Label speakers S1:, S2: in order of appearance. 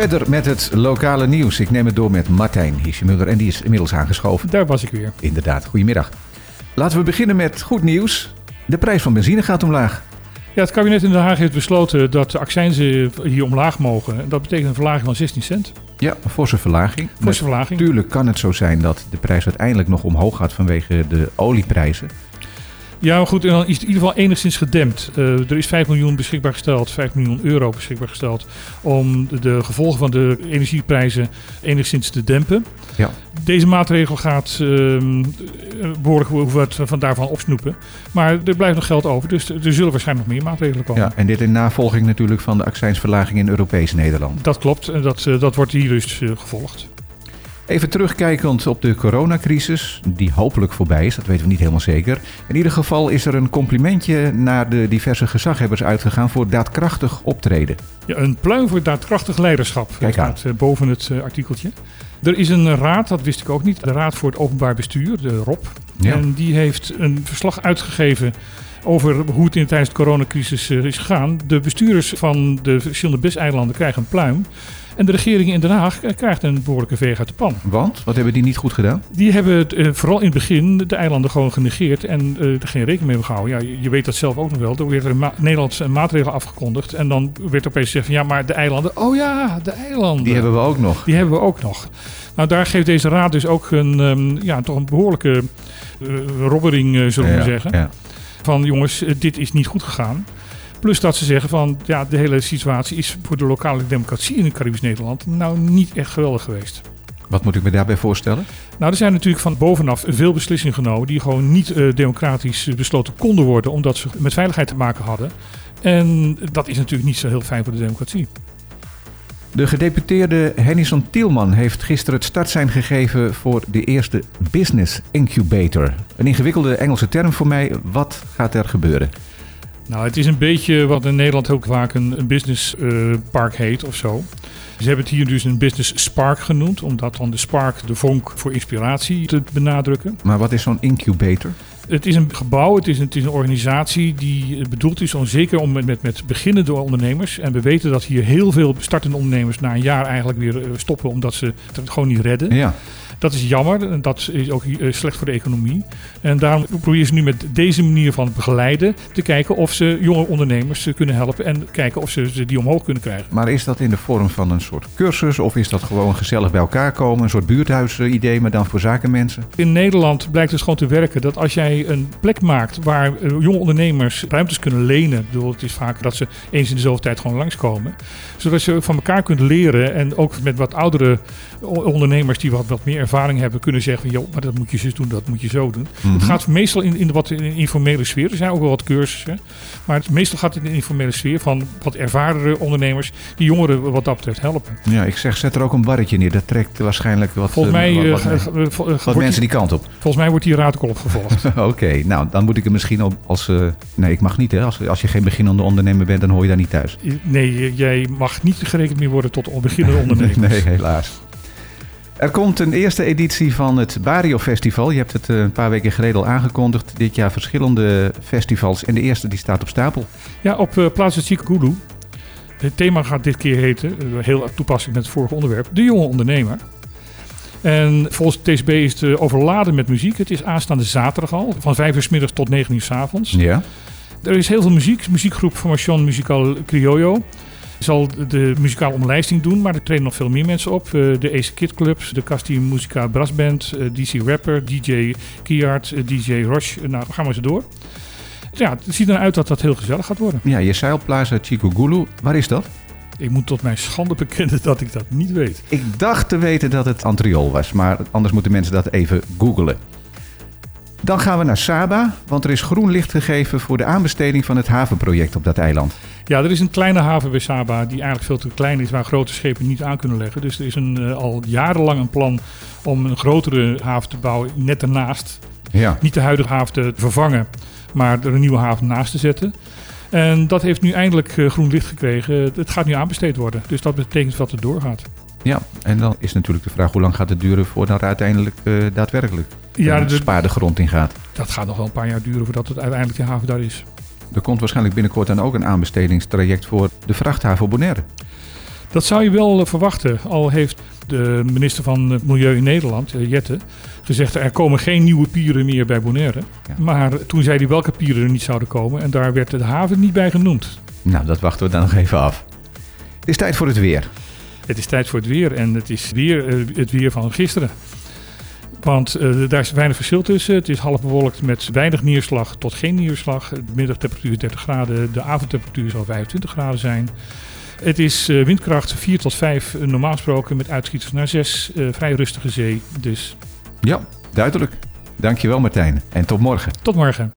S1: Verder met het lokale nieuws. Ik neem het door met Martijn Hiesjemuller en die is inmiddels aangeschoven.
S2: Daar was ik weer.
S1: Inderdaad, goedemiddag. Laten we beginnen met goed nieuws. De prijs van benzine gaat omlaag.
S2: Ja, het kabinet in Den Haag heeft besloten dat de accijnzen hier omlaag mogen. Dat betekent een verlaging van 16 cent.
S1: Ja, een forse verlaging.
S2: Forse verlaging.
S1: Natuurlijk kan het zo zijn dat de prijs uiteindelijk nog omhoog gaat vanwege de olieprijzen.
S2: Ja, maar goed, en dan is het in ieder geval enigszins gedempt. Uh, er is 5 miljoen beschikbaar gesteld, 5 miljoen euro beschikbaar gesteld om de gevolgen van de energieprijzen enigszins te dempen.
S1: Ja.
S2: Deze maatregel gaat uh, behoorlijk wat van daarvan opsnoepen. Maar er blijft nog geld over, dus er zullen waarschijnlijk nog meer maatregelen komen.
S1: Ja, en dit in navolging natuurlijk van de accijnsverlaging in Europees Nederland.
S2: Dat klopt, en dat, uh, dat wordt hier dus uh, gevolgd.
S1: Even terugkijkend op de coronacrisis, die hopelijk voorbij is, dat weten we niet helemaal zeker. In ieder geval is er een complimentje naar de diverse gezaghebbers uitgegaan voor daadkrachtig optreden.
S2: Ja, een pluim voor daadkrachtig leiderschap.
S1: Kijk aan.
S2: Staat boven het artikeltje. Er is een raad, dat wist ik ook niet, de Raad voor het Openbaar Bestuur, de ROP.
S1: Ja.
S2: En die heeft een verslag uitgegeven over hoe het in tijdens de coronacrisis is gegaan. De bestuurders van de verschillende BIS-eilanden krijgen een pluim. En de regering in Den Haag krijgt een behoorlijke veeg uit de pan.
S1: Want? Wat hebben die niet goed gedaan?
S2: Die hebben het, uh, vooral in het begin de eilanden gewoon genegeerd en uh, er geen rekening mee gehouden. Ja, je, je, weet dat zelf ook nog wel. Er werd een ma Nederlandse maatregel afgekondigd en dan werd opeens gezegd van ja, maar de eilanden. Oh ja, de eilanden.
S1: Die hebben we ook nog.
S2: Die hebben we ook nog. Nou, daar geeft deze raad dus ook een, um, ja, toch een behoorlijke uh, robbering, zullen we
S1: ja,
S2: zeggen.
S1: Ja.
S2: Van jongens, dit is niet goed gegaan. Plus dat ze zeggen van ja, de hele situatie is voor de lokale democratie in het Caribisch Nederland nou niet echt geweldig geweest.
S1: Wat moet ik me daarbij voorstellen?
S2: Nou, er zijn natuurlijk van bovenaf veel beslissingen genomen die gewoon niet uh, democratisch besloten konden worden, omdat ze met veiligheid te maken hadden. En dat is natuurlijk niet zo heel fijn voor de democratie.
S1: De gedeputeerde Hennison Tielman heeft gisteren het startsein gegeven voor de eerste Business Incubator. Een ingewikkelde Engelse term voor mij. Wat gaat er gebeuren?
S2: Nou, het is een beetje wat in Nederland ook vaak een, een business uh, park heet of zo. Ze hebben het hier dus een business spark genoemd, omdat dan de spark de vonk voor inspiratie te benadrukken.
S1: Maar wat is zo'n incubator?
S2: Het is een gebouw, het is een, het is een organisatie die bedoeld is om zeker om met, met, met beginnende ondernemers. En we weten dat hier heel veel startende ondernemers na een jaar eigenlijk weer stoppen omdat ze het gewoon niet redden.
S1: Ja.
S2: Dat is jammer en dat is ook slecht voor de economie. En daarom proberen ze nu met deze manier van begeleiden te kijken of ze jonge ondernemers kunnen helpen en kijken of ze die omhoog kunnen krijgen.
S1: Maar is dat in de vorm van een soort cursus of is dat gewoon gezellig bij elkaar komen, een soort buurthuis-idee, maar dan voor zakenmensen?
S2: In Nederland blijkt het gewoon te werken dat als jij een plek maakt waar jonge ondernemers ruimtes kunnen lenen, ik bedoel, het is vaak dat ze eens in de zoveel tijd gewoon langskomen, zodat je van elkaar kunt leren en ook met wat oudere ondernemers die wat, wat meer ervaring hebben kunnen zeggen: joh, maar dat moet je zo doen, dat moet je zo doen.
S1: Mhm.
S2: Het gaat meestal in, in de wat in de informele sfeer. Er zijn ook wel wat cursussen. Maar het, meestal gaat het in de informele sfeer van wat ervardere ondernemers die jongeren wat dat betreft helpen.
S1: Ja, ik zeg, zet er ook een barretje neer. Dat trekt waarschijnlijk wat,
S2: volgens mij,
S1: uh, wat, wat mensen die kant op.
S2: Volgens mij wordt die raad ook opgevolgd.
S1: Oké, okay, nou dan moet ik er misschien op als. Uh, nee, ik mag niet hè. Als, als je geen beginnende ondernemer bent, dan hoor je daar niet thuis.
S2: Nee, jij mag niet gerekend meer worden tot beginnende ondernemers.
S1: nee, helaas. Er komt een eerste editie van het Bario Festival. Je hebt het een paar weken geleden al aangekondigd. Dit jaar verschillende festivals. En de eerste die staat op stapel.
S2: Ja, op uh, Plaza Chicagulu. Het thema gaat dit keer heten, heel toepasselijk met het vorige onderwerp, de jonge ondernemer. En volgens TSB is het overladen met muziek. Het is aanstaande zaterdag al, van 5 uur s middags tot 9 uur s avonds.
S1: Ja.
S2: Er is heel veel muziek. Muziekgroep Formation Musical Criollo zal de muzikale omlijsting doen, maar er treden nog veel meer mensen op. Uh, de Ace Kid Clubs, de Casti Musica Brassband, uh, DC Rapper, DJ Kiart, uh, DJ Roche. Nou, gaan we zo door. Ja, het ziet eruit dat dat heel gezellig gaat worden.
S1: Ja, je zei op Plaza Chicogulu. Waar is dat?
S2: Ik moet tot mijn schande bekennen dat ik dat niet weet.
S1: Ik dacht te weten dat het Antriol was, maar anders moeten mensen dat even googlen. Dan gaan we naar Saba, want er is groen licht gegeven voor de aanbesteding van het havenproject op dat eiland.
S2: Ja, er is een kleine haven bij Saba die eigenlijk veel te klein is, waar grote schepen niet aan kunnen leggen. Dus er is een, uh, al jarenlang een plan om een grotere haven te bouwen, net ernaast.
S1: Ja.
S2: Niet de huidige haven te vervangen, maar er een nieuwe haven naast te zetten. En dat heeft nu eindelijk uh, groen licht gekregen. Het gaat nu aanbesteed worden, dus dat betekent dat het doorgaat.
S1: Ja, en dan is natuurlijk de vraag hoe lang gaat het duren voordat er uiteindelijk uh, daadwerkelijk
S2: ja,
S1: de spaarde grond in gaat.
S2: Dat gaat nog wel een paar jaar duren voordat het uiteindelijk de haven daar is.
S1: Er komt waarschijnlijk binnenkort dan ook een aanbestedingstraject voor de vrachthaven Bonaire.
S2: Dat zou je wel verwachten. Al heeft de minister van Milieu in Nederland, Jette, gezegd er komen geen nieuwe pieren meer bij Bonaire.
S1: Ja.
S2: Maar toen zei hij welke pieren er niet zouden komen en daar werd de haven niet bij genoemd.
S1: Nou, dat wachten we dan nog even af. Het is tijd voor het weer.
S2: Het is tijd voor het weer en het is weer eh, het weer van gisteren. Want uh, daar is weinig verschil tussen. Het is half bewolkt met weinig neerslag tot geen neerslag. De middagtemperatuur is 30 graden, de avondtemperatuur zal 25 graden zijn. Het is uh, windkracht 4 tot 5 normaal gesproken met uitschieters naar 6. vrij rustige zee dus.
S1: Ja, duidelijk. Dankjewel Martijn en tot morgen.
S2: Tot morgen.